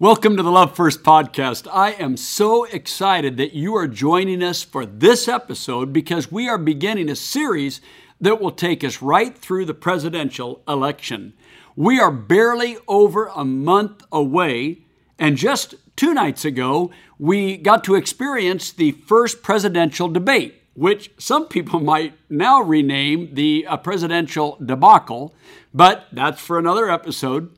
Welcome to the Love First podcast. I am so excited that you are joining us for this episode because we are beginning a series that will take us right through the presidential election. We are barely over a month away, and just two nights ago, we got to experience the first presidential debate, which some people might now rename the uh, presidential debacle, but that's for another episode.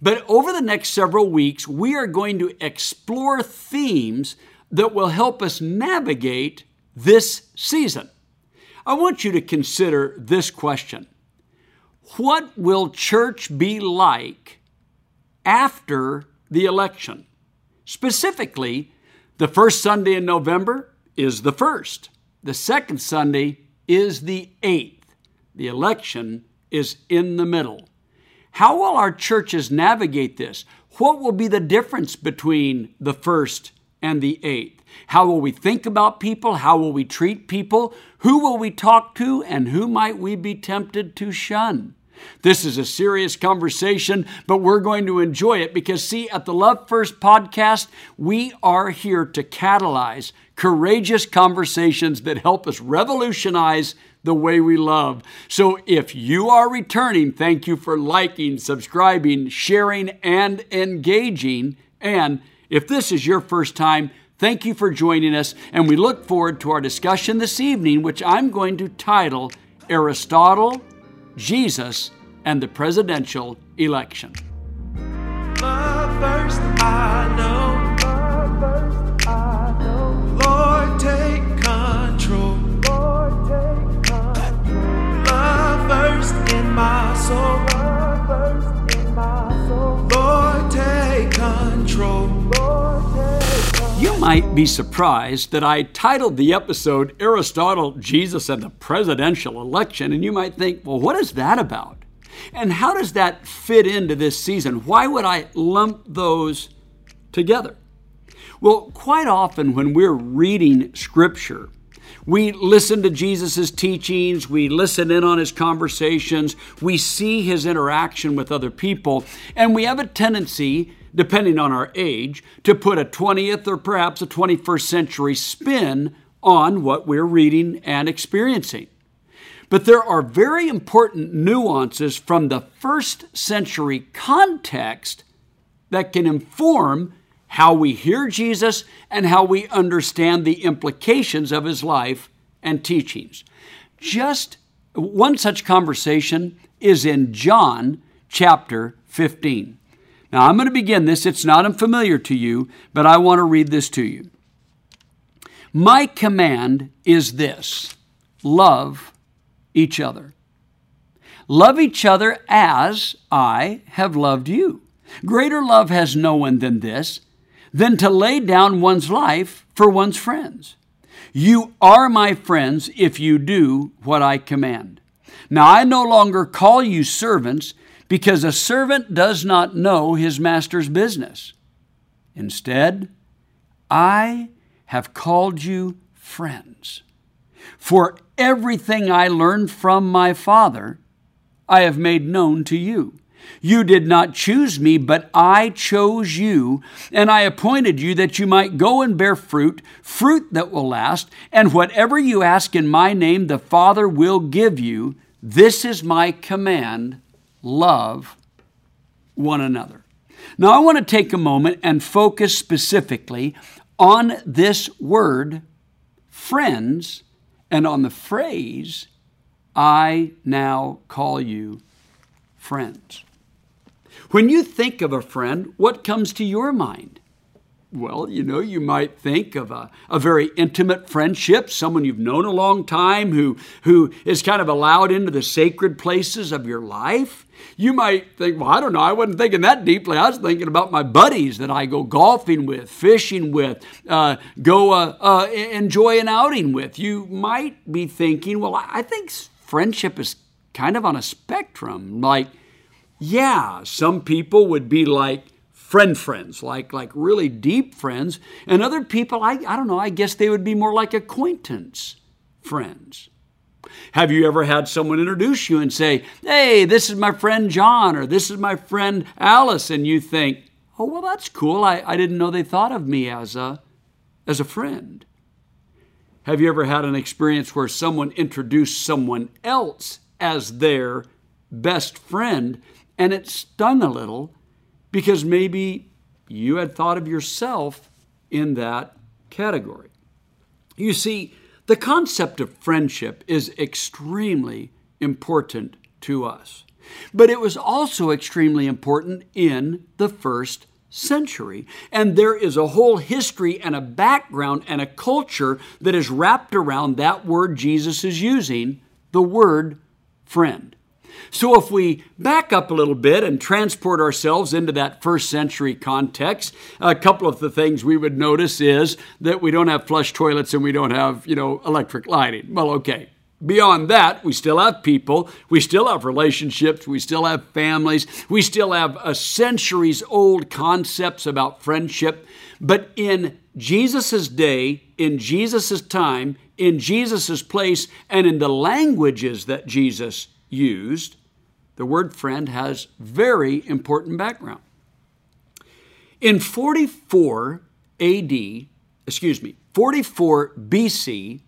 But over the next several weeks, we are going to explore themes that will help us navigate this season. I want you to consider this question What will church be like after the election? Specifically, the first Sunday in November is the first, the second Sunday is the eighth. The election is in the middle. How will our churches navigate this? What will be the difference between the first and the eighth? How will we think about people? How will we treat people? Who will we talk to? And who might we be tempted to shun? This is a serious conversation, but we're going to enjoy it because, see, at the Love First podcast, we are here to catalyze courageous conversations that help us revolutionize the way we love. So if you are returning, thank you for liking, subscribing, sharing, and engaging. And if this is your first time, thank you for joining us. And we look forward to our discussion this evening, which I'm going to title Aristotle, Jesus, and the Presidential Election. Might be surprised that I titled the episode Aristotle, Jesus, and the Presidential Election, and you might think, well, what is that about? And how does that fit into this season? Why would I lump those together? Well, quite often when we're reading Scripture, we listen to Jesus' teachings, we listen in on his conversations, we see his interaction with other people, and we have a tendency, depending on our age, to put a 20th or perhaps a 21st century spin on what we're reading and experiencing. But there are very important nuances from the first century context that can inform how we hear Jesus, and how we understand the implications of his life and teachings. Just one such conversation is in John chapter 15. Now, I'm going to begin this. It's not unfamiliar to you, but I want to read this to you. My command is this love each other. Love each other as I have loved you. Greater love has no one than this than to lay down one's life for one's friends. You are my friends if you do what I command. Now I no longer call you servants because a servant does not know his master's business. Instead, I have called you friends. For everything I learned from my Father, I have made known to you. You did not choose me, but I chose you, and I appointed you that you might go and bear fruit, fruit that will last, and whatever you ask in my name, the Father will give you. This is my command love one another. Now, I want to take a moment and focus specifically on this word, friends, and on the phrase, I now call you friends. When you think of a friend, what comes to your mind? Well, you know, you might think of a, a very intimate friendship, someone you've known a long time who, who is kind of allowed into the sacred places of your life. You might think, well, I don't know, I wasn't thinking that deeply. I was thinking about my buddies that I go golfing with, fishing with, uh, go uh, uh, enjoy an outing with. You might be thinking, well, I think friendship is kind of on a spectrum. Like, yeah, some people would be like friend friends, like like really deep friends, and other people, I, I don't know, I guess they would be more like acquaintance friends. Have you ever had someone introduce you and say, Hey, this is my friend John, or this is my friend Alice, and you think, Oh, well, that's cool. I, I didn't know they thought of me as a, as a friend. Have you ever had an experience where someone introduced someone else as their best friend and it stung a little because maybe you had thought of yourself in that category? You see, the concept of friendship is extremely important to us. But it was also extremely important in the first century. And there is a whole history and a background and a culture that is wrapped around that word Jesus is using, the word friend. So, if we back up a little bit and transport ourselves into that first century context, a couple of the things we would notice is that we don't have flush toilets and we don't have, you know, electric lighting. Well, okay, Beyond that, we still have people, we still have relationships, we still have families, we still have a centuries old concepts about friendship. But in Jesus' day, in Jesus' time, in Jesus' place, and in the languages that Jesus used, the word friend has very important background. In 44 AD, excuse me, 44 BC,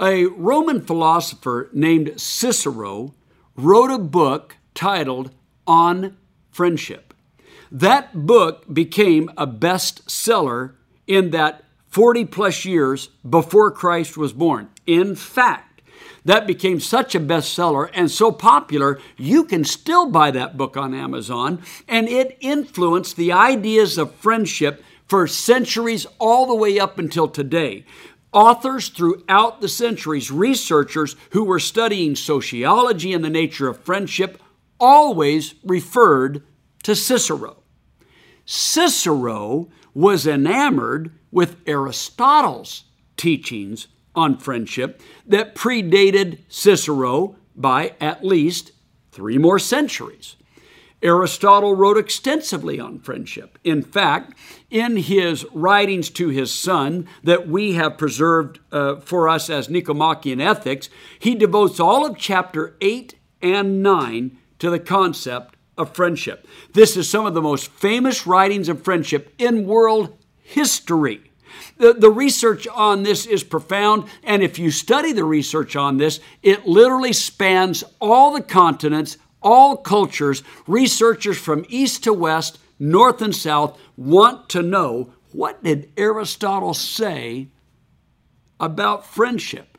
a Roman philosopher named Cicero wrote a book titled On Friendship. That book became a bestseller in that 40 plus years before Christ was born. In fact, that became such a bestseller and so popular, you can still buy that book on Amazon, and it influenced the ideas of friendship for centuries all the way up until today. Authors throughout the centuries, researchers who were studying sociology and the nature of friendship, always referred to Cicero. Cicero was enamored with Aristotle's teachings on friendship that predated Cicero by at least three more centuries. Aristotle wrote extensively on friendship. In fact, in his writings to his son that we have preserved uh, for us as Nicomachean Ethics, he devotes all of chapter 8 and 9 to the concept of friendship. This is some of the most famous writings of friendship in world history. The, the research on this is profound, and if you study the research on this, it literally spans all the continents, all cultures, researchers from east to west, north and south want to know what did Aristotle say about friendship?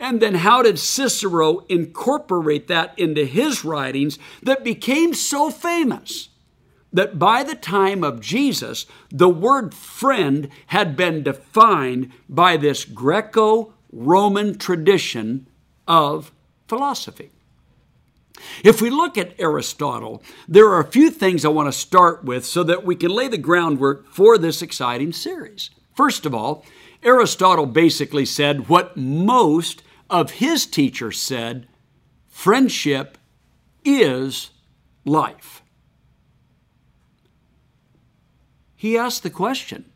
And then how did Cicero incorporate that into his writings that became so famous that by the time of Jesus, the word friend had been defined by this Greco Roman tradition of philosophy? If we look at Aristotle, there are a few things I want to start with so that we can lay the groundwork for this exciting series. First of all, Aristotle basically said what most of his teachers said friendship is life. He asked the question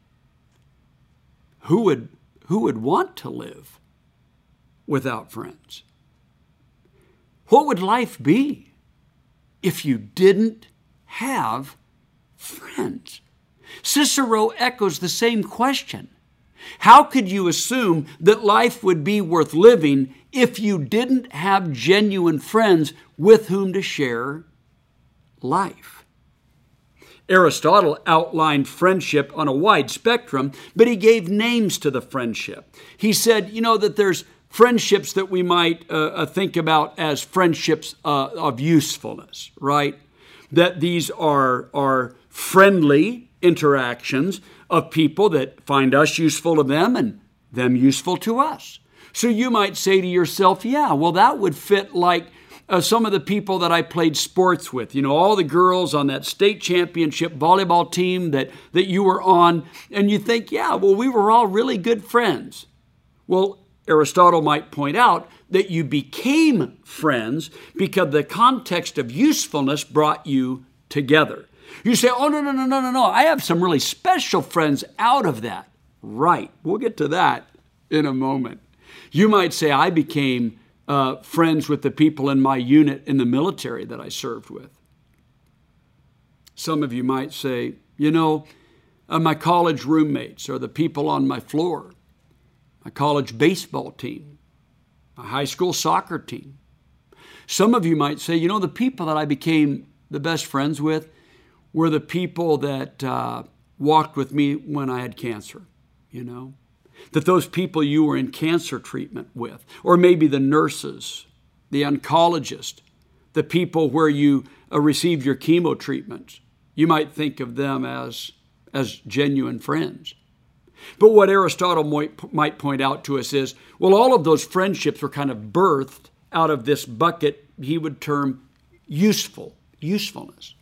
who would, who would want to live without friends? What would life be if you didn't have friends? Cicero echoes the same question. How could you assume that life would be worth living if you didn't have genuine friends with whom to share life? Aristotle outlined friendship on a wide spectrum, but he gave names to the friendship. He said, you know, that there's friendships that we might uh, uh, think about as friendships uh, of usefulness, right? That these are, are friendly interactions of people that find us useful to them and them useful to us. So you might say to yourself, yeah, well, that would fit like uh, some of the people that I played sports with. You know, all the girls on that state championship volleyball team that, that you were on. And you think, yeah, well, we were all really good friends. Well, Aristotle might point out that you became friends because the context of usefulness brought you together. You say, oh, no, no, no, no, no, no. I have some really special friends out of that. Right. We'll get to that in a moment. You might say, I became uh, friends with the people in my unit in the military that I served with. Some of you might say, You know, uh, my college roommates or the people on my floor, my college baseball team, my high school soccer team. Some of you might say, you know, the people that I became the best friends with were the people that uh, walked with me when I had cancer, you know? That those people you were in cancer treatment with, or maybe the nurses, the oncologist, the people where you uh, received your chemo treatments, you might think of them as, as genuine friends. But what Aristotle might, might point out to us is well, all of those friendships were kind of birthed out of this bucket he would term useful, usefulness.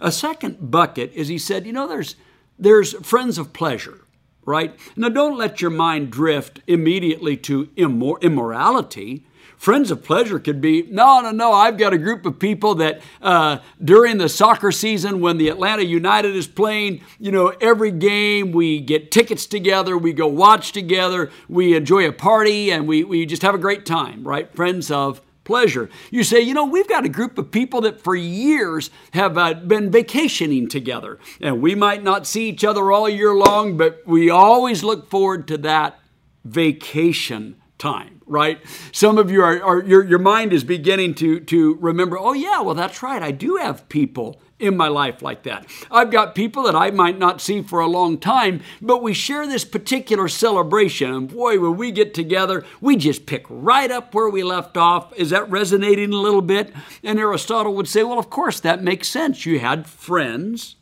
A second bucket is he said, you know, there's, there's friends of pleasure, right? Now, don't let your mind drift immediately to immor- immorality. Friends of pleasure could be no, no, no. I've got a group of people that uh, during the soccer season, when the Atlanta United is playing, you know, every game we get tickets together, we go watch together, we enjoy a party, and we, we just have a great time, right? Friends of pleasure. You say, you know, we've got a group of people that for years have uh, been vacationing together, and we might not see each other all year long, but we always look forward to that vacation time, right? Some of you are, are your, your mind is beginning to, to remember, oh, yeah, well, that's right. I do have people in my life like that. I've got people that I might not see for a long time, but we share this particular celebration. And boy, when we get together, we just pick right up where we left off. Is that resonating a little bit? And Aristotle would say, well, of course, that makes sense. You had friends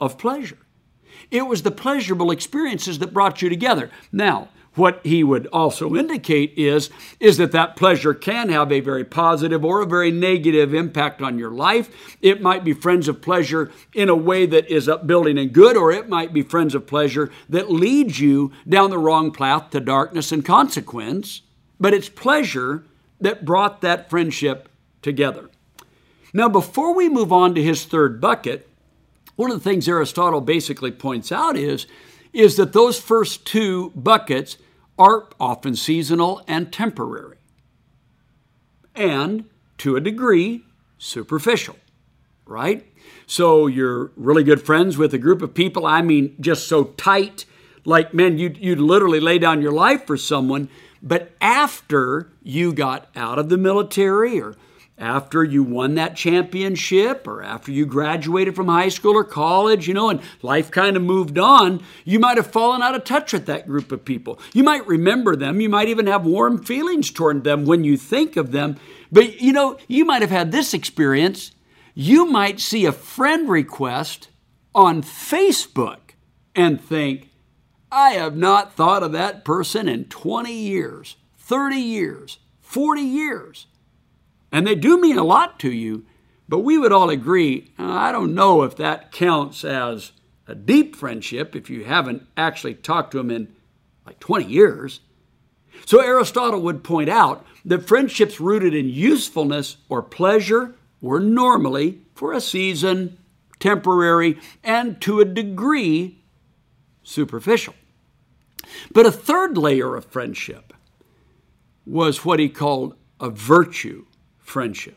of pleasure. It was the pleasurable experiences that brought you together. Now, what he would also indicate is, is that that pleasure can have a very positive or a very negative impact on your life. It might be friends of pleasure in a way that is upbuilding and good, or it might be friends of pleasure that leads you down the wrong path to darkness and consequence. But it's pleasure that brought that friendship together. Now, before we move on to his third bucket, one of the things Aristotle basically points out is is that those first two buckets are often seasonal and temporary, and to a degree, superficial, right? So you're really good friends with a group of people, I mean, just so tight, like, man, you'd, you'd literally lay down your life for someone. But after you got out of the military or after you won that championship or after you graduated from high school or college, you know, and life kind of moved on, you might have fallen out of touch with that group of people. You might remember them. You might even have warm feelings toward them when you think of them. But, you know, you might have had this experience. You might see a friend request on Facebook and think, I have not thought of that person in 20 years, 30 years, 40 years and they do mean a lot to you, but we would all agree uh, I don't know if that counts as a deep friendship if you haven't actually talked to them in like 20 years. So Aristotle would point out that friendships rooted in usefulness or pleasure were normally for a season, temporary, and to a degree superficial. But a third layer of friendship was what he called a virtue friendship.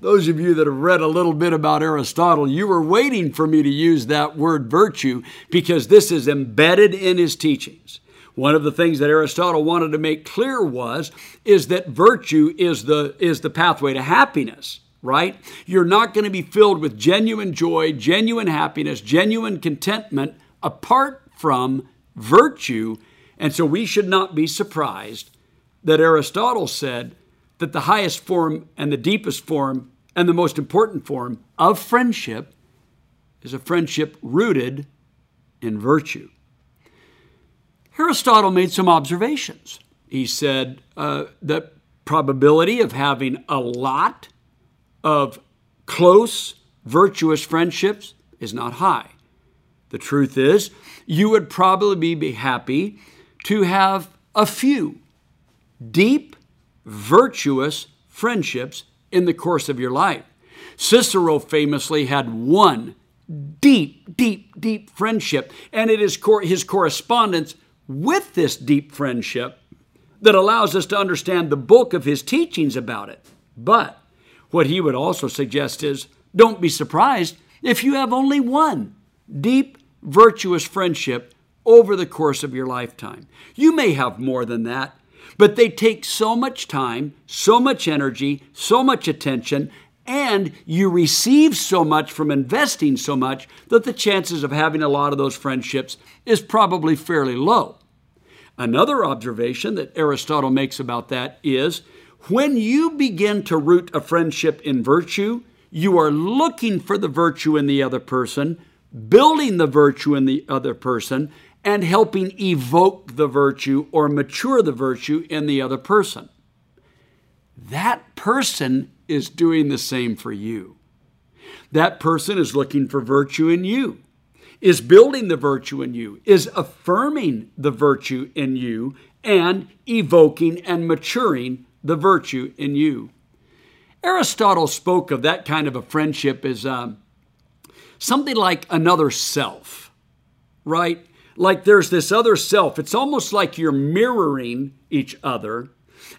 Those of you that have read a little bit about Aristotle, you were waiting for me to use that word virtue because this is embedded in his teachings. One of the things that Aristotle wanted to make clear was is that virtue is the is the pathway to happiness, right? You're not going to be filled with genuine joy, genuine happiness, genuine contentment apart from virtue. And so we should not be surprised that Aristotle said that the highest form and the deepest form and the most important form of friendship is a friendship rooted in virtue. Aristotle made some observations. He said uh, the probability of having a lot of close, virtuous friendships is not high. The truth is, you would probably be happy to have a few deep, virtuous friendships in the course of your life. Cicero famously had one deep, deep, deep friendship, and it is his correspondence with this deep friendship that allows us to understand the bulk of his teachings about it. But what he would also suggest is don't be surprised if you have only one deep, virtuous friendship over the course of your lifetime. You may have more than that, but they take so much time, so much energy, so much attention, and you receive so much from investing so much that the chances of having a lot of those friendships is probably fairly low. Another observation that Aristotle makes about that is when you begin to root a friendship in virtue, you are looking for the virtue in the other person, building the virtue in the other person, and helping evoke the virtue or mature the virtue in the other person. That person is doing the same for you. That person is looking for virtue in you, is building the virtue in you, is affirming the virtue in you, and evoking and maturing the virtue in you. Aristotle spoke of that kind of a friendship as um, something like another self, right? Like there's this other self. It's almost like you're mirroring each other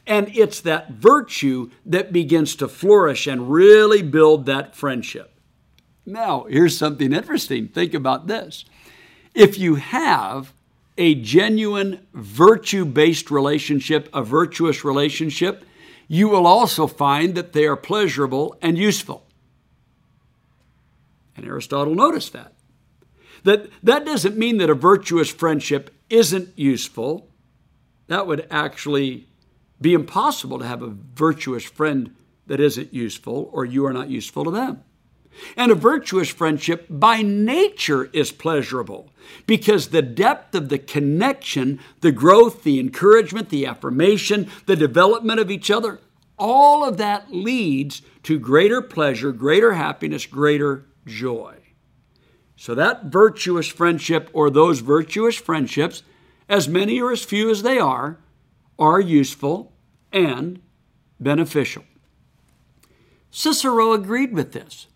and it's that virtue that begins to flourish and really build that friendship. Now, here's something interesting. Think about this. If you have a genuine virtue based relationship, a virtuous relationship, you will also find that they are pleasurable and useful. And Aristotle noticed that. That, that doesn't mean that a virtuous friendship isn't useful. That would actually be impossible to have a virtuous friend that isn't useful or you are not useful to them. And a virtuous friendship by nature is pleasurable because the depth of the connection, the growth, the encouragement, the affirmation, the development of each other, all of that leads to greater pleasure, greater happiness, greater joy. So, that virtuous friendship or those virtuous friendships, as many or as few as they are, are useful and beneficial. Cicero agreed with this.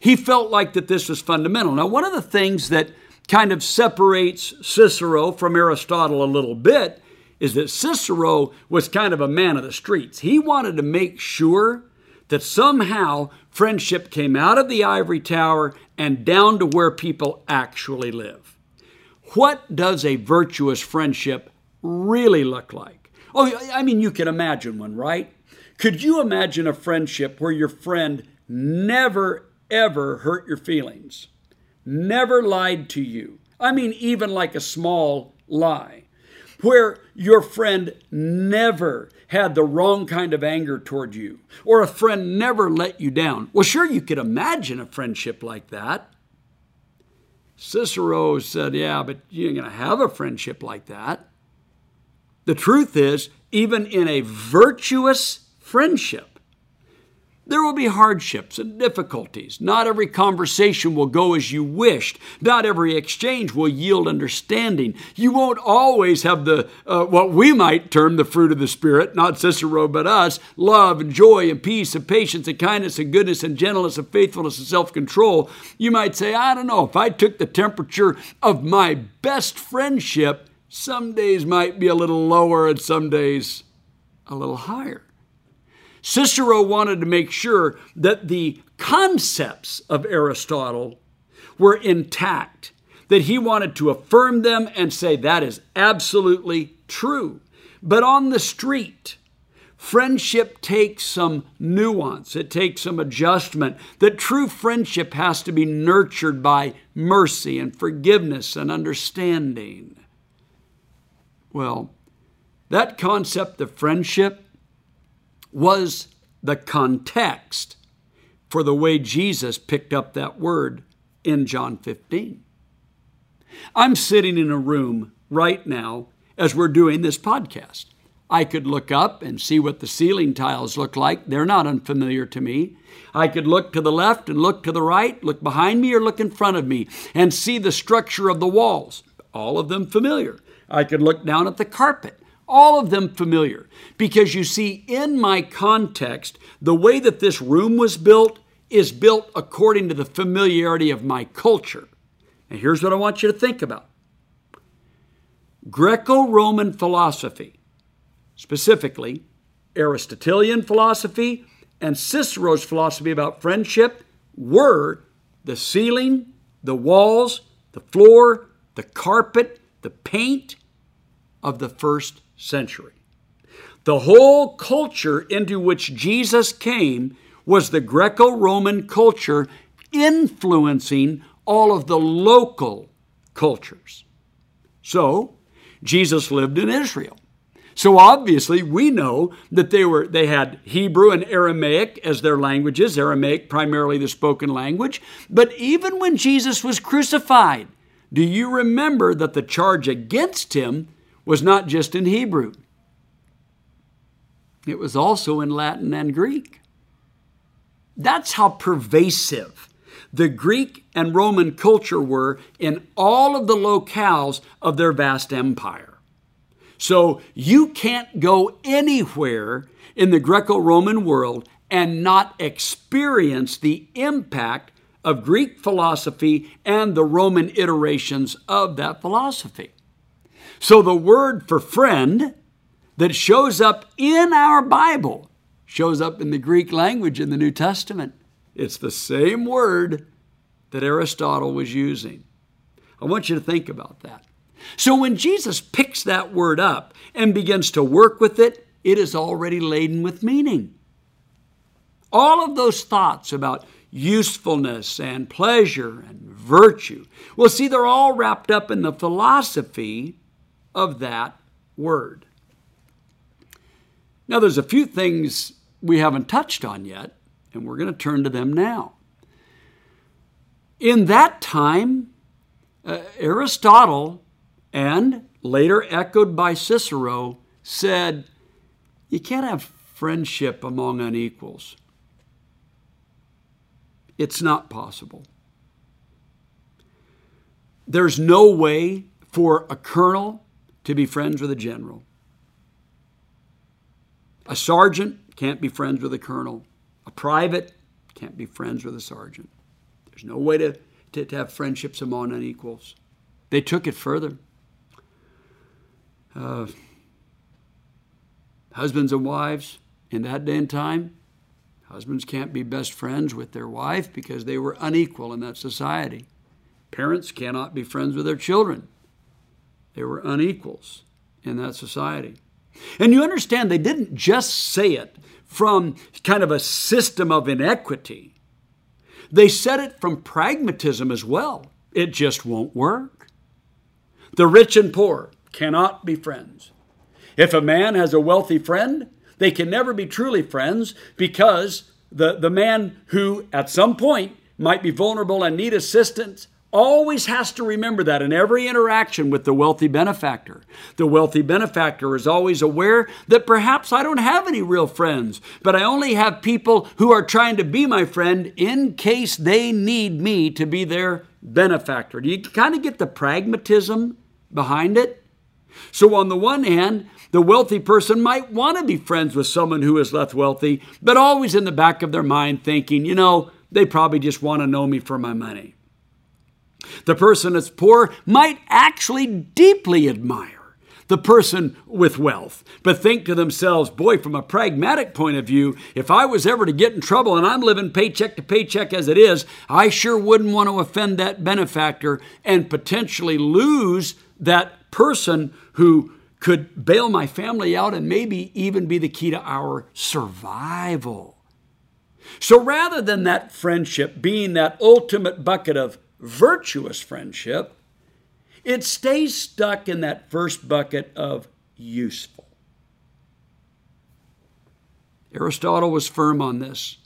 He felt like that this was fundamental. Now, one of the things that kind of separates Cicero from Aristotle a little bit is that Cicero was kind of a man of the streets. He wanted to make sure that somehow friendship came out of the ivory tower and down to where people actually live. What does a virtuous friendship really look like? Oh, I mean, you can imagine one, right? Could you imagine a friendship where your friend never, ever hurt your feelings, never lied to you? I mean, even like a small lie, where your friend never had the wrong kind of anger toward you, or a friend never let you down. Well, sure, you could imagine a friendship like that. Cicero said, Yeah, but you ain't going to have a friendship like that. The truth is, even in a virtuous friendship, there will be hardships and difficulties. Not every conversation will go as you wished. Not every exchange will yield understanding. You won't always have the uh, what we might term the fruit of the spirit, not Cicero but us, love and joy and peace and patience and kindness and goodness and gentleness and faithfulness and self-control. You might say, I don't know, if I took the temperature of my best friendship, some days might be a little lower and some days a little higher. Cicero wanted to make sure that the concepts of Aristotle were intact, that he wanted to affirm them and say that is absolutely true. But on the street, friendship takes some nuance, it takes some adjustment. That true friendship has to be nurtured by mercy and forgiveness and understanding. Well, that concept of friendship was the context for the way Jesus picked up that word in John 15. I'm sitting in a room right now as we're doing this podcast. I could look up and see what the ceiling tiles look like. They're not unfamiliar to me. I could look to the left and look to the right, look behind me or look in front of me, and see the structure of the walls. All of them familiar. I could look down at the carpet. All of them familiar. Because you see, in my context, the way that this room was built is built according to the familiarity of my culture. And here's what I want you to think about Greco Roman philosophy, specifically Aristotelian philosophy and Cicero's philosophy about friendship, were the ceiling, the walls, the floor, the carpet, the paint of the first century. The whole culture into which Jesus came was the Greco Roman culture influencing all of the local cultures. So, Jesus lived in Israel. So obviously we know that they were they had Hebrew and Aramaic as their languages, Aramaic primarily the spoken language, but even when Jesus was crucified, do you remember that the charge against him was not just in Hebrew? It was also in Latin and Greek. That's how pervasive the Greek and Roman culture were in all of the locales of their vast empire. So you can't go anywhere in the Greco Roman world and not experience the impact of Greek philosophy and the Roman iterations of that philosophy. So the word for friend that shows up in our Bible shows up in the Greek language in the New Testament. It's the same word that Aristotle was using. I want you to think about that. So when Jesus picks that word up and begins to work with it, it is already laden with meaning. All of those thoughts about usefulness and pleasure and virtue, well, see, they're all wrapped up in the philosophy of that word. Now, there's a few things we haven't touched on yet, and we're going to turn to them now. In that time, uh, Aristotle, and later echoed by Cicero, said, You can't have friendship among unequals. It's not possible. There's no way for a colonel to be friends with a general. A sergeant can't be friends with a colonel. A private can't be friends with a sergeant. There's no way to, to, to have friendships among unequals. They took it further. Uh, husbands and wives in that day and time, husbands can't be best friends with their wife because they were unequal in that society. Parents cannot be friends with their children. They were unequals in that society. And you understand, they didn't just say it from kind of a system of inequity, they said it from pragmatism as well. It just won't work. The rich and poor cannot be friends. If a man has a wealthy friend, they can never be truly friends because the, the man who at some point might be vulnerable and need assistance always has to remember that in every interaction with the wealthy benefactor. The wealthy benefactor is always aware that perhaps I don't have any real friends, but I only have people who are trying to be my friend in case they need me to be their benefactor. Do you kind of get the pragmatism behind it? So, on the one hand, the wealthy person might want to be friends with someone who is less wealthy, but always in the back of their mind thinking, you know, they probably just want to know me for my money. The person that's poor might actually deeply admire the person with wealth, but think to themselves, boy, from a pragmatic point of view, if I was ever to get in trouble and I'm living paycheck to paycheck as it is, I sure wouldn't want to offend that benefactor and potentially lose that person who could bail my family out and maybe even be the key to our survival. So rather than that friendship being that ultimate bucket of virtuous friendship, it stays stuck in that first bucket of useful. Aristotle was firm on this.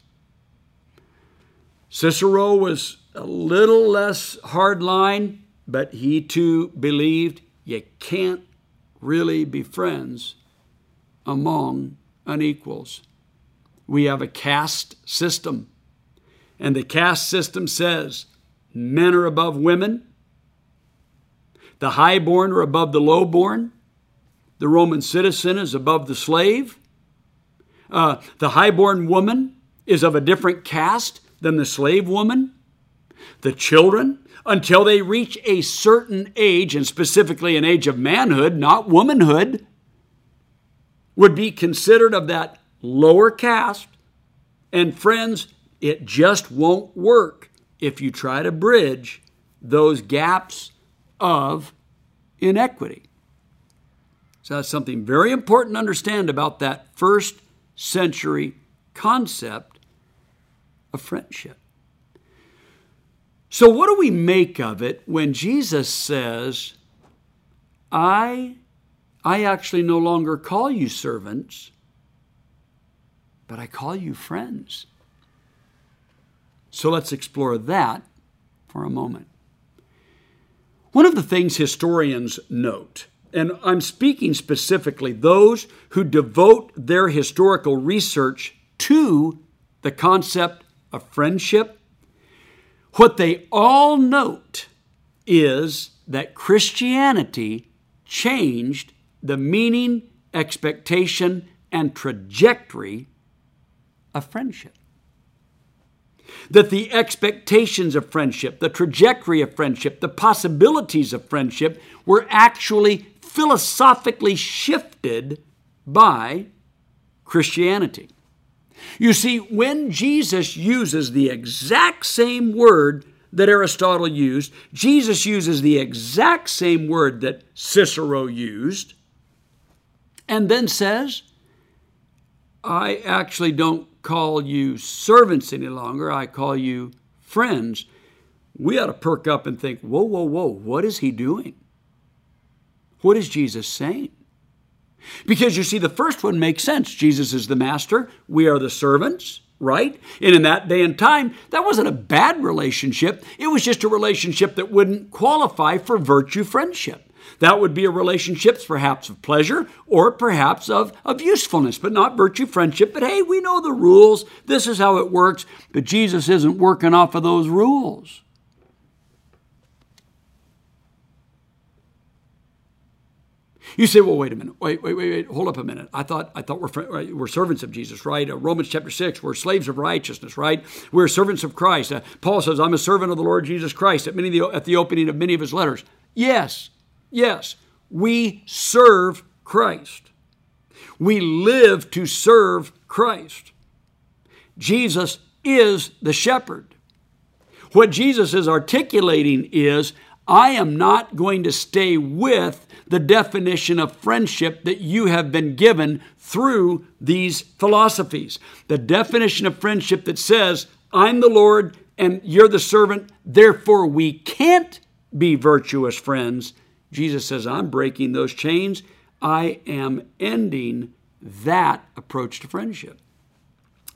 Cicero was a little less hard line, but he too believed you can't really be friends among unequals. We have a caste system, and the caste system says men are above women, the highborn are above the lowborn, the Roman citizen is above the slave, uh, the highborn woman is of a different caste than the slave woman. The children, until they reach a certain age, and specifically an age of manhood, not womanhood, would be considered of that lower caste. And friends, it just won't work if you try to bridge those gaps of inequity. So that's something very important to understand about that first century concept of friendship. So, what do we make of it when Jesus says, I, I actually no longer call you servants, but I call you friends? So, let's explore that for a moment. One of the things historians note, and I'm speaking specifically those who devote their historical research to the concept of friendship what they all note is that Christianity changed the meaning, expectation, and trajectory of friendship. That the expectations of friendship, the trajectory of friendship, the possibilities of friendship were actually philosophically shifted by Christianity. You see, when Jesus uses the exact same word that Aristotle used, Jesus uses the exact same word that Cicero used, and then says, I actually don't call you servants any longer, I call you friends. We ought to perk up and think, whoa, whoa, whoa, what is he doing? What is Jesus saying? Because you see, the first one makes sense. Jesus is the master, we are the servants, right? And in that day and time, that wasn't a bad relationship. It was just a relationship that wouldn't qualify for virtue friendship. That would be a relationship perhaps of pleasure or perhaps of, of usefulness, but not virtue friendship. But hey, we know the rules. This is how it works. But Jesus isn't working off of those rules. You say, well, wait a minute, wait, wait, wait, wait, hold up a minute. I thought, I thought we're, we're servants of Jesus, right? Uh, Romans chapter six, we're slaves of righteousness, right? We're servants of Christ. Uh, Paul says, I'm a servant of the Lord Jesus Christ at many the, at the opening of many of his letters. Yes, yes, we serve Christ. We live to serve Christ. Jesus is the shepherd. What Jesus is articulating is, I am not going to stay with the definition of friendship that you have been given through these philosophies. The definition of friendship that says, I'm the Lord and you're the servant, therefore we can't be virtuous friends. Jesus says, I'm breaking those chains. I am ending that approach to friendship.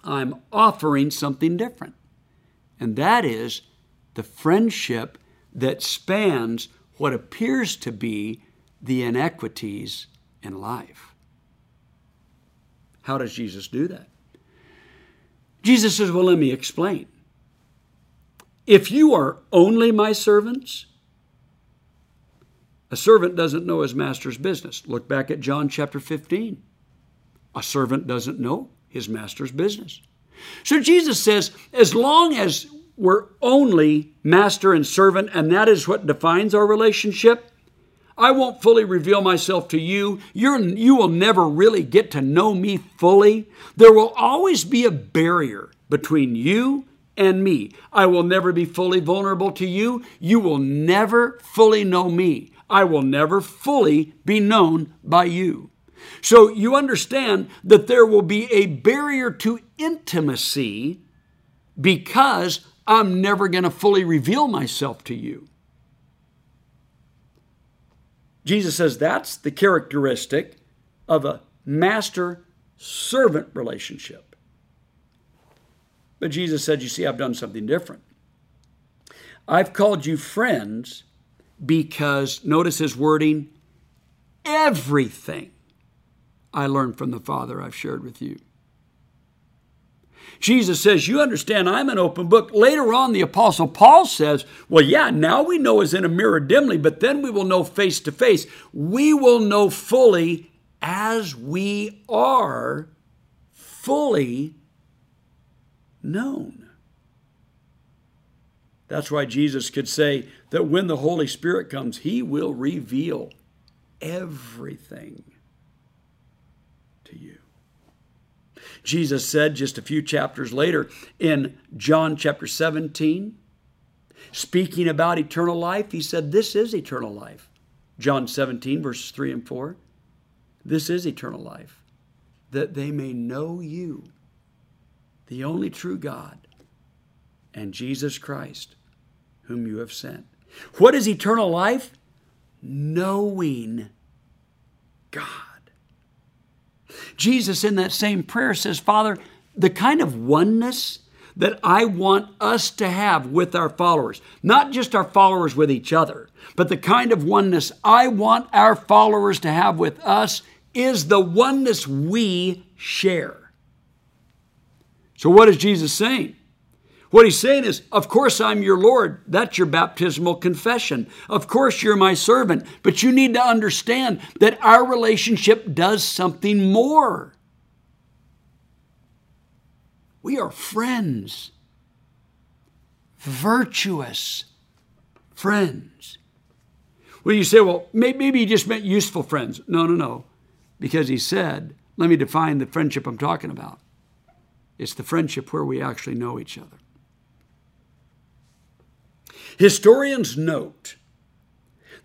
I'm offering something different. And that is the friendship that spans what appears to be the inequities in life. How does Jesus do that? Jesus says, Well, let me explain. If you are only my servants, a servant doesn't know his master's business. Look back at John chapter 15. A servant doesn't know his master's business. So Jesus says, as long as we're only master and servant, and that is what defines our relationship, I won't fully reveal myself to you. You're, you will never really get to know me fully. There will always be a barrier between you and me. I will never be fully vulnerable to you. You will never fully know me. I will never fully be known by you. So you understand that there will be a barrier to intimacy because I'm never going to fully reveal myself to you. Jesus says that's the characteristic of a master servant relationship. But Jesus said, You see, I've done something different. I've called you friends because, notice his wording, everything I learned from the Father I've shared with you. Jesus says, You understand, I'm an open book. Later on, the Apostle Paul says, Well, yeah, now we know as in a mirror dimly, but then we will know face to face. We will know fully as we are fully known. That's why Jesus could say that when the Holy Spirit comes, He will reveal everything to you. Jesus said just a few chapters later in John chapter 17 speaking about eternal life, he said, This is eternal life. John 17, verses 3 and 4. This is eternal life, that they may know you, the only true God, and Jesus Christ, whom you have sent. What is eternal life? Knowing God. Jesus, in that same prayer, says, Father, the kind of oneness that I want us to have with our followers, not just our followers with each other, but the kind of oneness I want our followers to have with us is the oneness we share. So, what is Jesus saying? What he's saying is, of course, I'm your Lord. That's your baptismal confession. Of course, you're my servant. But you need to understand that our relationship does something more. We are friends, virtuous friends. Well, you say, well, maybe he just meant useful friends. No, no, no. Because he said, let me define the friendship I'm talking about. It's the friendship where we actually know each other. Historians note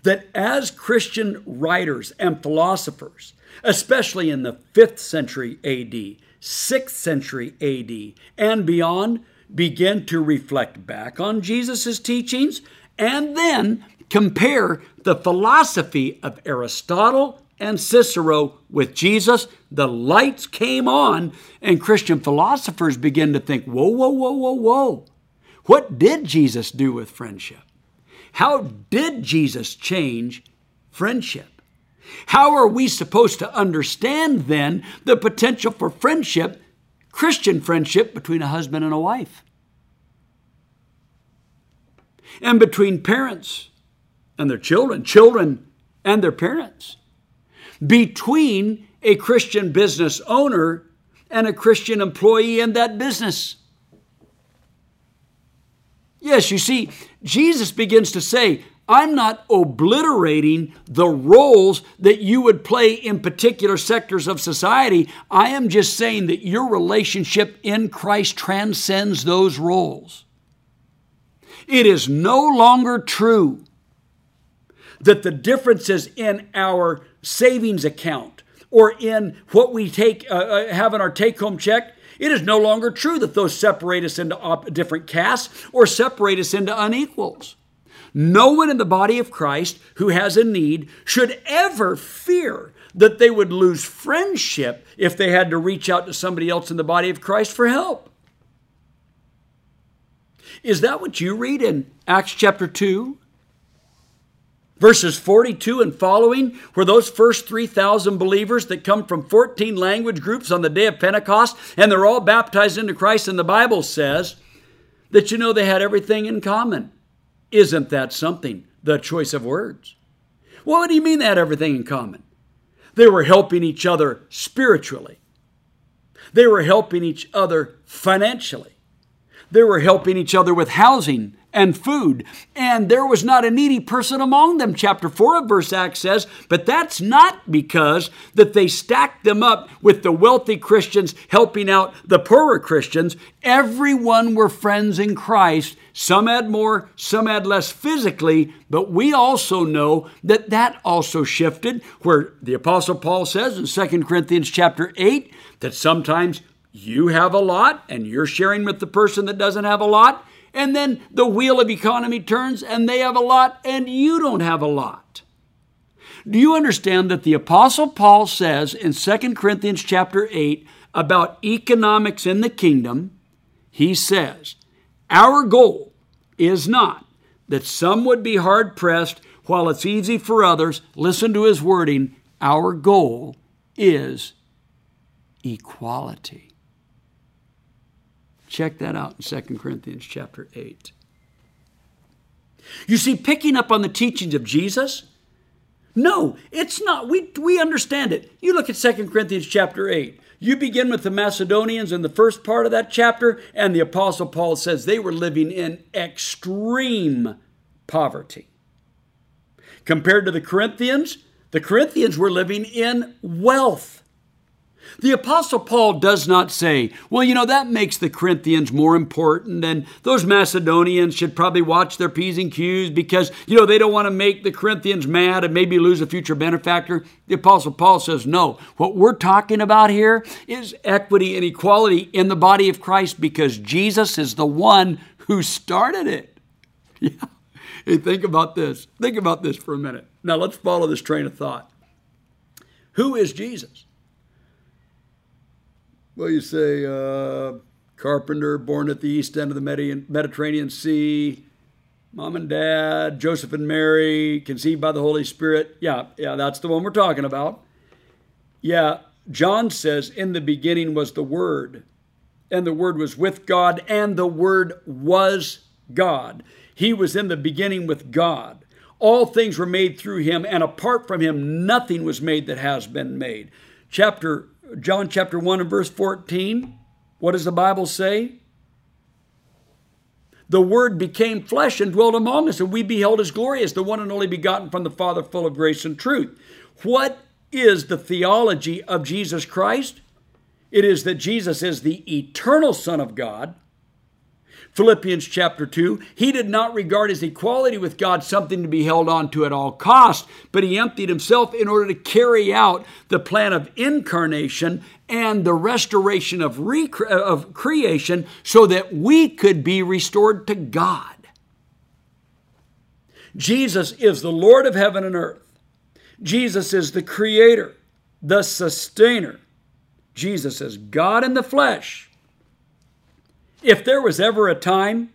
that as Christian writers and philosophers, especially in the 5th century AD, 6th century AD, and beyond, begin to reflect back on Jesus' teachings and then compare the philosophy of Aristotle and Cicero with Jesus, the lights came on, and Christian philosophers begin to think, whoa, whoa, whoa, whoa, whoa. What did Jesus do with friendship? How did Jesus change friendship? How are we supposed to understand then the potential for friendship, Christian friendship between a husband and a wife? And between parents and their children, children and their parents, between a Christian business owner and a Christian employee in that business. Yes, you see, Jesus begins to say, I'm not obliterating the roles that you would play in particular sectors of society. I am just saying that your relationship in Christ transcends those roles. It is no longer true that the differences in our savings account or in what we take uh, uh have in our take home check it is no longer true that those separate us into op- different castes or separate us into unequals. No one in the body of Christ who has a need should ever fear that they would lose friendship if they had to reach out to somebody else in the body of Christ for help. Is that what you read in Acts chapter 2? Verses 42 and following, where those first 3,000 believers that come from 14 language groups on the day of Pentecost, and they're all baptized into Christ, and the Bible says that you know they had everything in common. Isn't that something? The choice of words. Well, what do you mean they had everything in common? They were helping each other spiritually, they were helping each other financially, they were helping each other with housing and food. And there was not a needy person among them, chapter 4 of verse Acts says. But that's not because that they stacked them up with the wealthy Christians helping out the poorer Christians. Everyone were friends in Christ. Some had more, some had less physically, but we also know that that also shifted where the apostle Paul says in 2 Corinthians chapter 8 that sometimes you have a lot and you're sharing with the person that doesn't have a lot and then the wheel of economy turns and they have a lot and you don't have a lot. Do you understand that the apostle Paul says in 2 Corinthians chapter 8 about economics in the kingdom, he says, "Our goal is not that some would be hard pressed while it's easy for others. Listen to his wording. Our goal is equality. Check that out in 2 Corinthians chapter 8. You see, picking up on the teachings of Jesus, no, it's not. We, we understand it. You look at 2 Corinthians chapter 8. You begin with the Macedonians in the first part of that chapter, and the Apostle Paul says they were living in extreme poverty. Compared to the Corinthians, the Corinthians were living in wealth. The Apostle Paul does not say, well, you know, that makes the Corinthians more important, and those Macedonians should probably watch their P's and Q's because, you know, they don't want to make the Corinthians mad and maybe lose a future benefactor. The Apostle Paul says, no. What we're talking about here is equity and equality in the body of Christ because Jesus is the one who started it. Yeah. Hey, think about this. Think about this for a minute. Now, let's follow this train of thought. Who is Jesus? Well, you say uh, carpenter, born at the east end of the Mediterranean Sea, mom and dad, Joseph and Mary, conceived by the Holy Spirit. Yeah, yeah, that's the one we're talking about. Yeah, John says, In the beginning was the Word, and the Word was with God, and the Word was God. He was in the beginning with God. All things were made through him, and apart from him, nothing was made that has been made. Chapter John chapter 1 and verse 14, what does the Bible say? The Word became flesh and dwelt among us, and we beheld His glory as the one and only begotten from the Father, full of grace and truth. What is the theology of Jesus Christ? It is that Jesus is the eternal Son of God Philippians chapter 2, he did not regard his equality with God something to be held on to at all cost, but he emptied himself in order to carry out the plan of incarnation and the restoration of, rec- uh, of creation so that we could be restored to God. Jesus is the Lord of heaven and earth. Jesus is the creator, the sustainer. Jesus is God in the flesh. If there was ever a time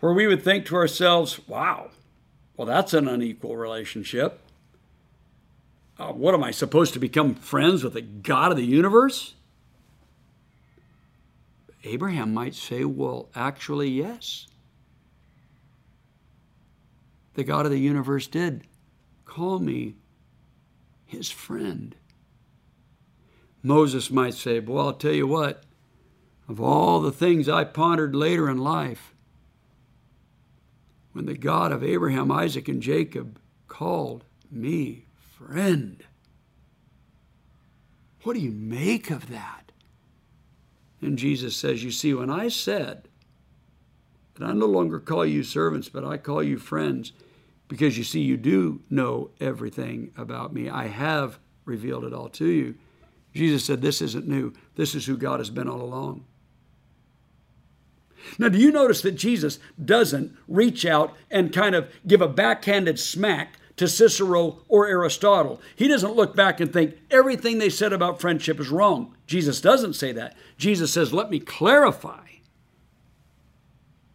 where we would think to ourselves, wow, well, that's an unequal relationship. Uh, what am I supposed to become friends with the God of the universe? Abraham might say, well, actually, yes. The God of the universe did call me his friend. Moses might say, well, I'll tell you what, of all the things I pondered later in life, when the God of Abraham, Isaac, and Jacob called me friend. What do you make of that? And Jesus says, You see, when I said that I no longer call you servants, but I call you friends, because you see, you do know everything about me. I have revealed it all to you. Jesus said, This isn't new. This is who God has been all along. Now, do you notice that Jesus doesn't reach out and kind of give a backhanded smack to Cicero or Aristotle? He doesn't look back and think everything they said about friendship is wrong. Jesus doesn't say that. Jesus says, let me clarify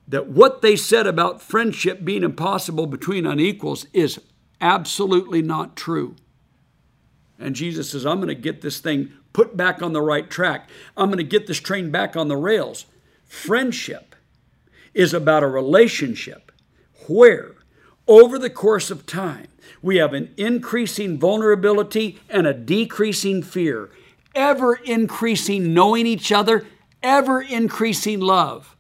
that what they said about friendship being impossible between unequals is absolutely not true. And Jesus says, I'm going to get this thing put back on the right track. I'm going to get this train back on the rails. Friendship is about a relationship where, over the course of time, we have an increasing vulnerability and a decreasing fear, ever increasing knowing each other, ever increasing love.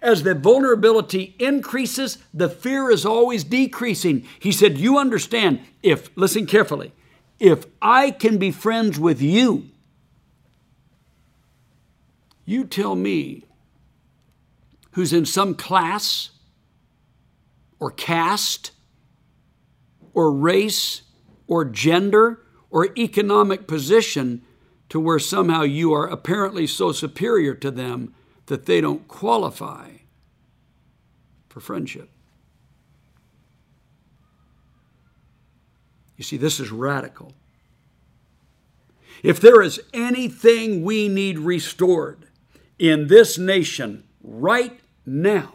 As the vulnerability increases, the fear is always decreasing. He said, You understand, if, listen carefully, if I can be friends with you, you tell me who's in some class or caste or race or gender or economic position to where somehow you are apparently so superior to them that they don't qualify for friendship. You see, this is radical. If there is anything we need restored, in this nation right now.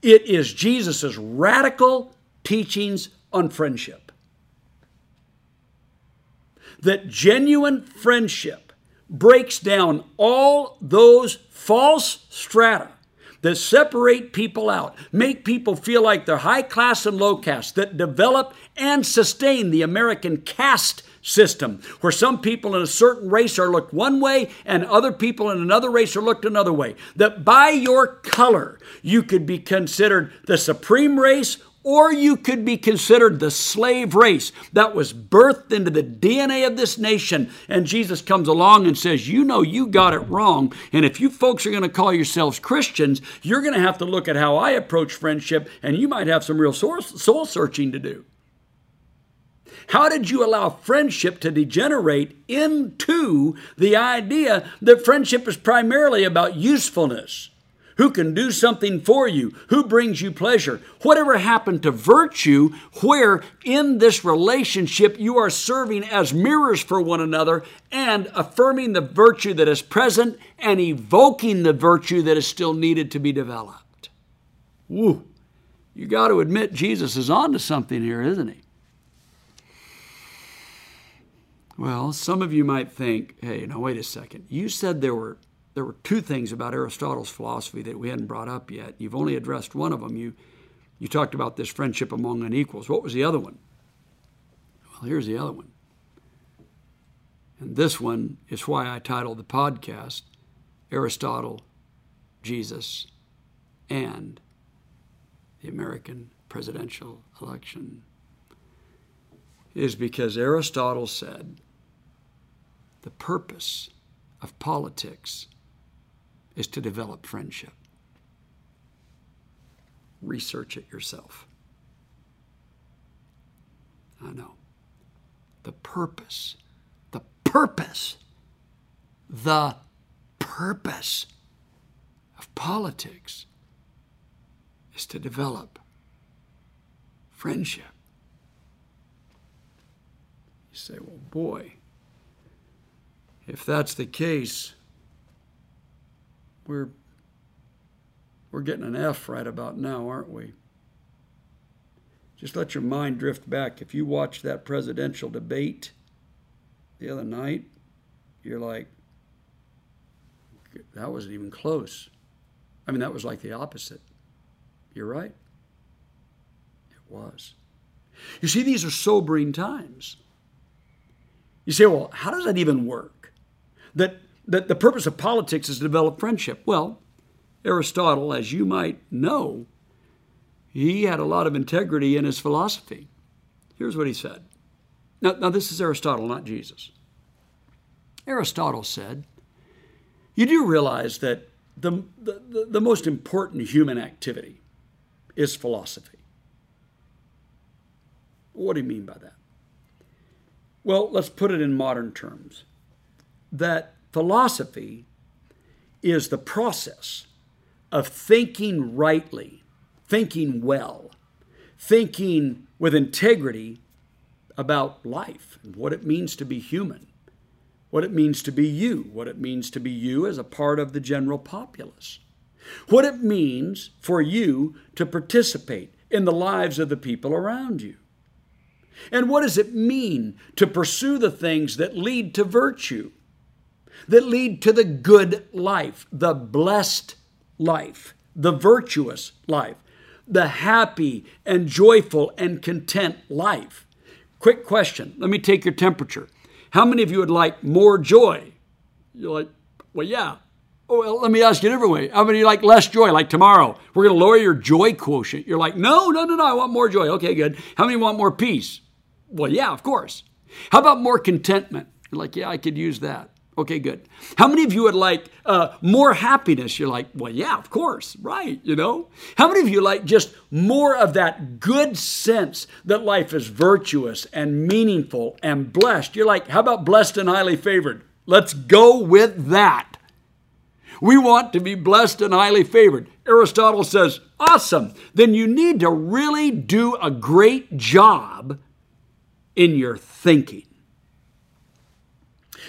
It is Jesus' radical teachings on friendship. That genuine friendship breaks down all those false strata that separate people out, make people feel like they're high class and low caste, that develop and sustain the American caste system, where some people in a certain race are looked one way and other people in another race are looked another way. That by your color, you could be considered the supreme race or you could be considered the slave race that was birthed into the DNA of this nation. And Jesus comes along and says, You know, you got it wrong. And if you folks are going to call yourselves Christians, you're going to have to look at how I approach friendship, and you might have some real soul searching to do. How did you allow friendship to degenerate into the idea that friendship is primarily about usefulness? Who can do something for you? Who brings you pleasure? Whatever happened to virtue, where in this relationship you are serving as mirrors for one another and affirming the virtue that is present and evoking the virtue that is still needed to be developed? Woo! You got to admit Jesus is onto something here, isn't he? Well, some of you might think, hey, now wait a second. You said there were there were two things about Aristotle's philosophy that we hadn't brought up yet. You've only addressed one of them. You, you talked about this friendship among unequals. What was the other one? Well, here's the other one. And this one is why I titled the podcast Aristotle, Jesus, and the American presidential election. Is because Aristotle said the purpose of politics is to develop friendship. Research it yourself. I know. The purpose, the purpose, the purpose of politics is to develop friendship. You say, well, boy, if that's the case, we're, we're getting an F right about now, aren't we? Just let your mind drift back. If you watch that presidential debate the other night, you're like, that wasn't even close. I mean, that was like the opposite. You're right. It was. You see, these are sobering times. You say, well, how does that even work? That that the purpose of politics is to develop friendship. Well, Aristotle, as you might know, he had a lot of integrity in his philosophy. Here's what he said. Now, now this is Aristotle, not Jesus. Aristotle said, You do realize that the, the, the most important human activity is philosophy. What do you mean by that? Well, let's put it in modern terms. That Philosophy is the process of thinking rightly, thinking well, thinking with integrity about life and what it means to be human, what it means to be you, what it means to be you as a part of the general populace, what it means for you to participate in the lives of the people around you. And what does it mean to pursue the things that lead to virtue? That lead to the good life, the blessed life, the virtuous life, the happy and joyful and content life. Quick question. Let me take your temperature. How many of you would like more joy? You're like, well, yeah. Oh, well, let me ask you a different way. How many of you like less joy? Like tomorrow, we're going to lower your joy quotient. You're like, no, no, no, no, I want more joy. Okay, good. How many want more peace? Well, yeah, of course. How about more contentment? You're like, yeah, I could use that. Okay, good. How many of you would like uh, more happiness? You're like, well, yeah, of course, right, you know? How many of you like just more of that good sense that life is virtuous and meaningful and blessed? You're like, how about blessed and highly favored? Let's go with that. We want to be blessed and highly favored. Aristotle says, awesome. Then you need to really do a great job in your thinking.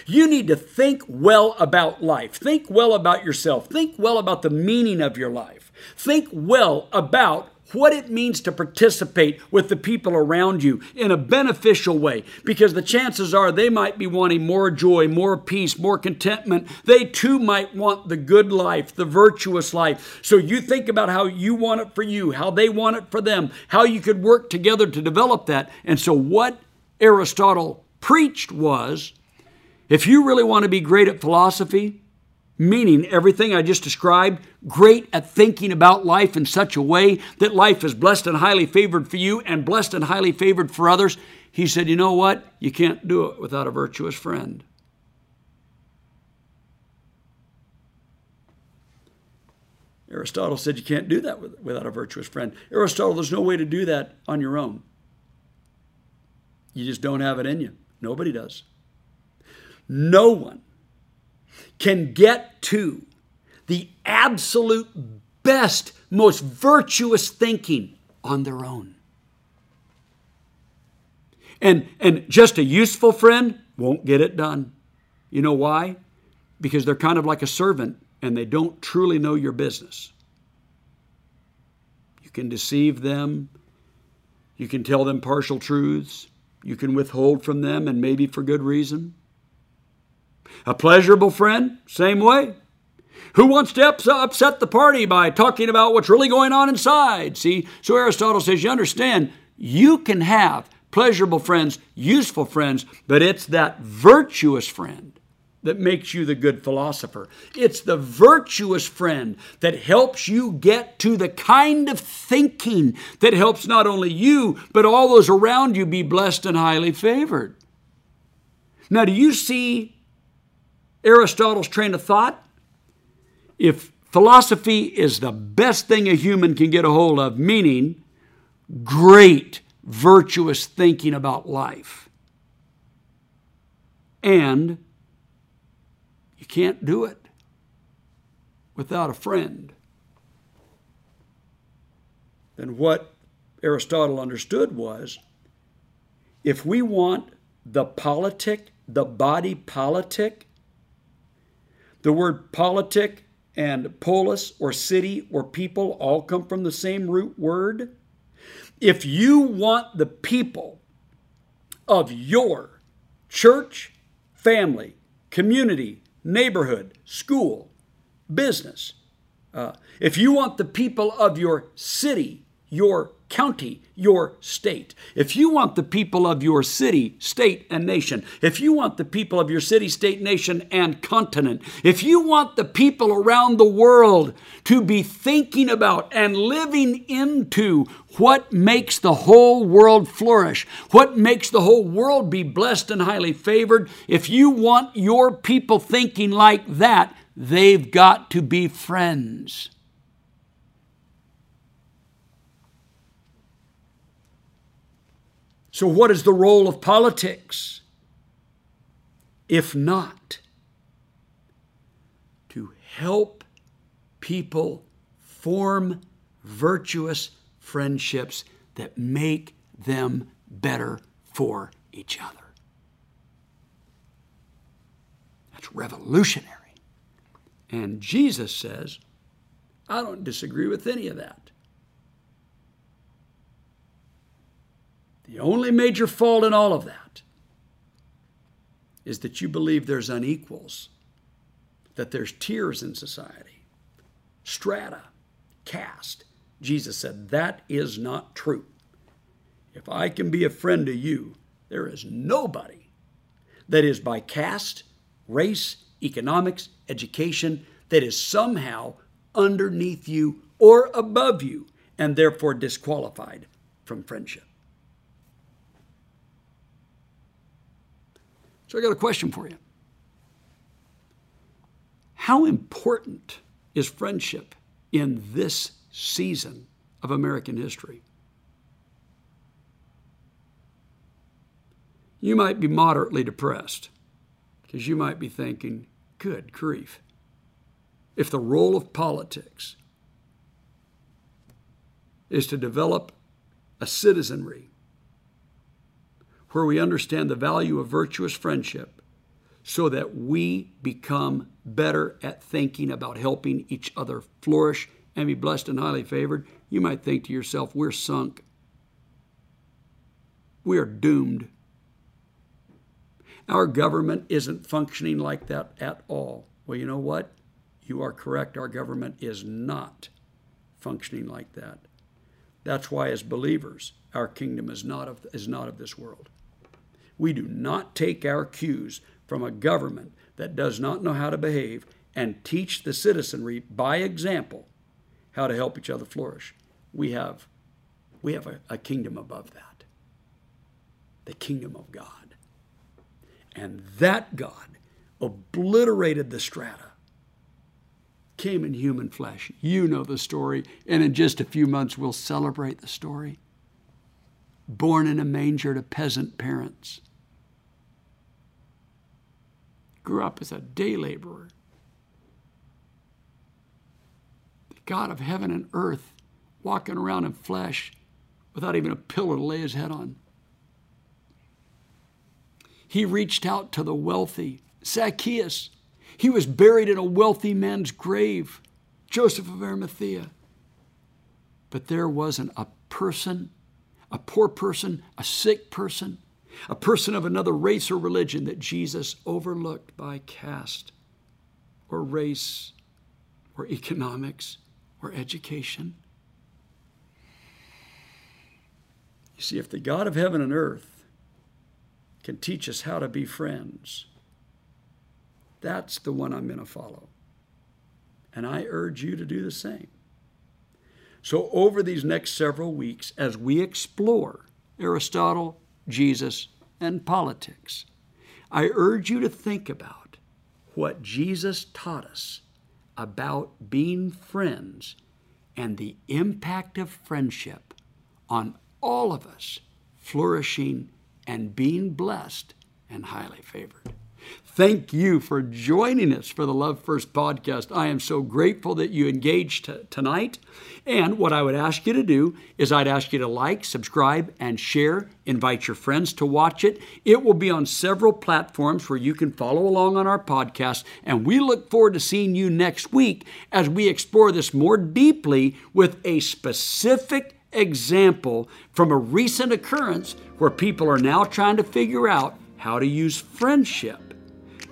You need to think well about life. Think well about yourself. Think well about the meaning of your life. Think well about what it means to participate with the people around you in a beneficial way because the chances are they might be wanting more joy, more peace, more contentment. They too might want the good life, the virtuous life. So you think about how you want it for you, how they want it for them, how you could work together to develop that. And so what Aristotle preached was if you really want to be great at philosophy, meaning everything I just described, great at thinking about life in such a way that life is blessed and highly favored for you and blessed and highly favored for others. He said, You know what? You can't do it without a virtuous friend. Aristotle said you can't do that without a virtuous friend. Aristotle, there's no way to do that on your own. You just don't have it in you. Nobody does. No one can get to the absolute best, most virtuous thinking on their own. And, and just a useful friend won't get it done. You know why? Because they're kind of like a servant and they don't truly know your business. You can deceive them, you can tell them partial truths, you can withhold from them, and maybe for good reason. A pleasurable friend, same way. Who wants to upset the party by talking about what's really going on inside? See, so Aristotle says, you understand, you can have pleasurable friends, useful friends, but it's that virtuous friend that makes you the good philosopher. It's the virtuous friend that helps you get to the kind of thinking that helps not only you, but all those around you be blessed and highly favored. Now, do you see Aristotle's train of thought, if philosophy is the best thing a human can get a hold of, meaning great, virtuous thinking about life, and you can't do it without a friend, then what Aristotle understood was if we want the politic, the body politic, the word politic and polis or city or people all come from the same root word. If you want the people of your church, family, community, neighborhood, school, business, uh, if you want the people of your city, your county, your state. If you want the people of your city, state, and nation, if you want the people of your city, state, nation, and continent, if you want the people around the world to be thinking about and living into what makes the whole world flourish, what makes the whole world be blessed and highly favored, if you want your people thinking like that, they've got to be friends. So, what is the role of politics? If not, to help people form virtuous friendships that make them better for each other. That's revolutionary. And Jesus says, I don't disagree with any of that. The only major fault in all of that is that you believe there's unequals, that there's tiers in society, strata, caste. Jesus said, That is not true. If I can be a friend to you, there is nobody that is by caste, race, economics, education, that is somehow underneath you or above you and therefore disqualified from friendship. So I got a question for you. How important is friendship in this season of American history? You might be moderately depressed because you might be thinking, good grief. If the role of politics is to develop a citizenry where we understand the value of virtuous friendship so that we become better at thinking about helping each other flourish and be blessed and highly favored, you might think to yourself, we're sunk. We are doomed. Our government isn't functioning like that at all. Well, you know what? You are correct. Our government is not functioning like that. That's why, as believers, our kingdom is not of, is not of this world. We do not take our cues from a government that does not know how to behave and teach the citizenry by example how to help each other flourish. We have, we have a, a kingdom above that the kingdom of God. And that God obliterated the strata, came in human flesh. You know the story, and in just a few months we'll celebrate the story. Born in a manger to peasant parents, grew up as a day laborer. The God of heaven and earth walking around in flesh without even a pillow to lay his head on. He reached out to the wealthy. Zacchaeus, he was buried in a wealthy man's grave, Joseph of Arimathea. But there wasn't a person, a poor person, a sick person, a person of another race or religion that Jesus overlooked by caste or race or economics or education. You see, if the God of heaven and earth can teach us how to be friends, that's the one I'm going to follow. And I urge you to do the same. So, over these next several weeks, as we explore Aristotle, Jesus, and politics, I urge you to think about what Jesus taught us about being friends and the impact of friendship on all of us flourishing and being blessed and highly favored. Thank you for joining us for the Love First podcast. I am so grateful that you engaged t- tonight. And what I would ask you to do is I'd ask you to like, subscribe, and share. Invite your friends to watch it. It will be on several platforms where you can follow along on our podcast. And we look forward to seeing you next week as we explore this more deeply with a specific example from a recent occurrence where people are now trying to figure out how to use friendship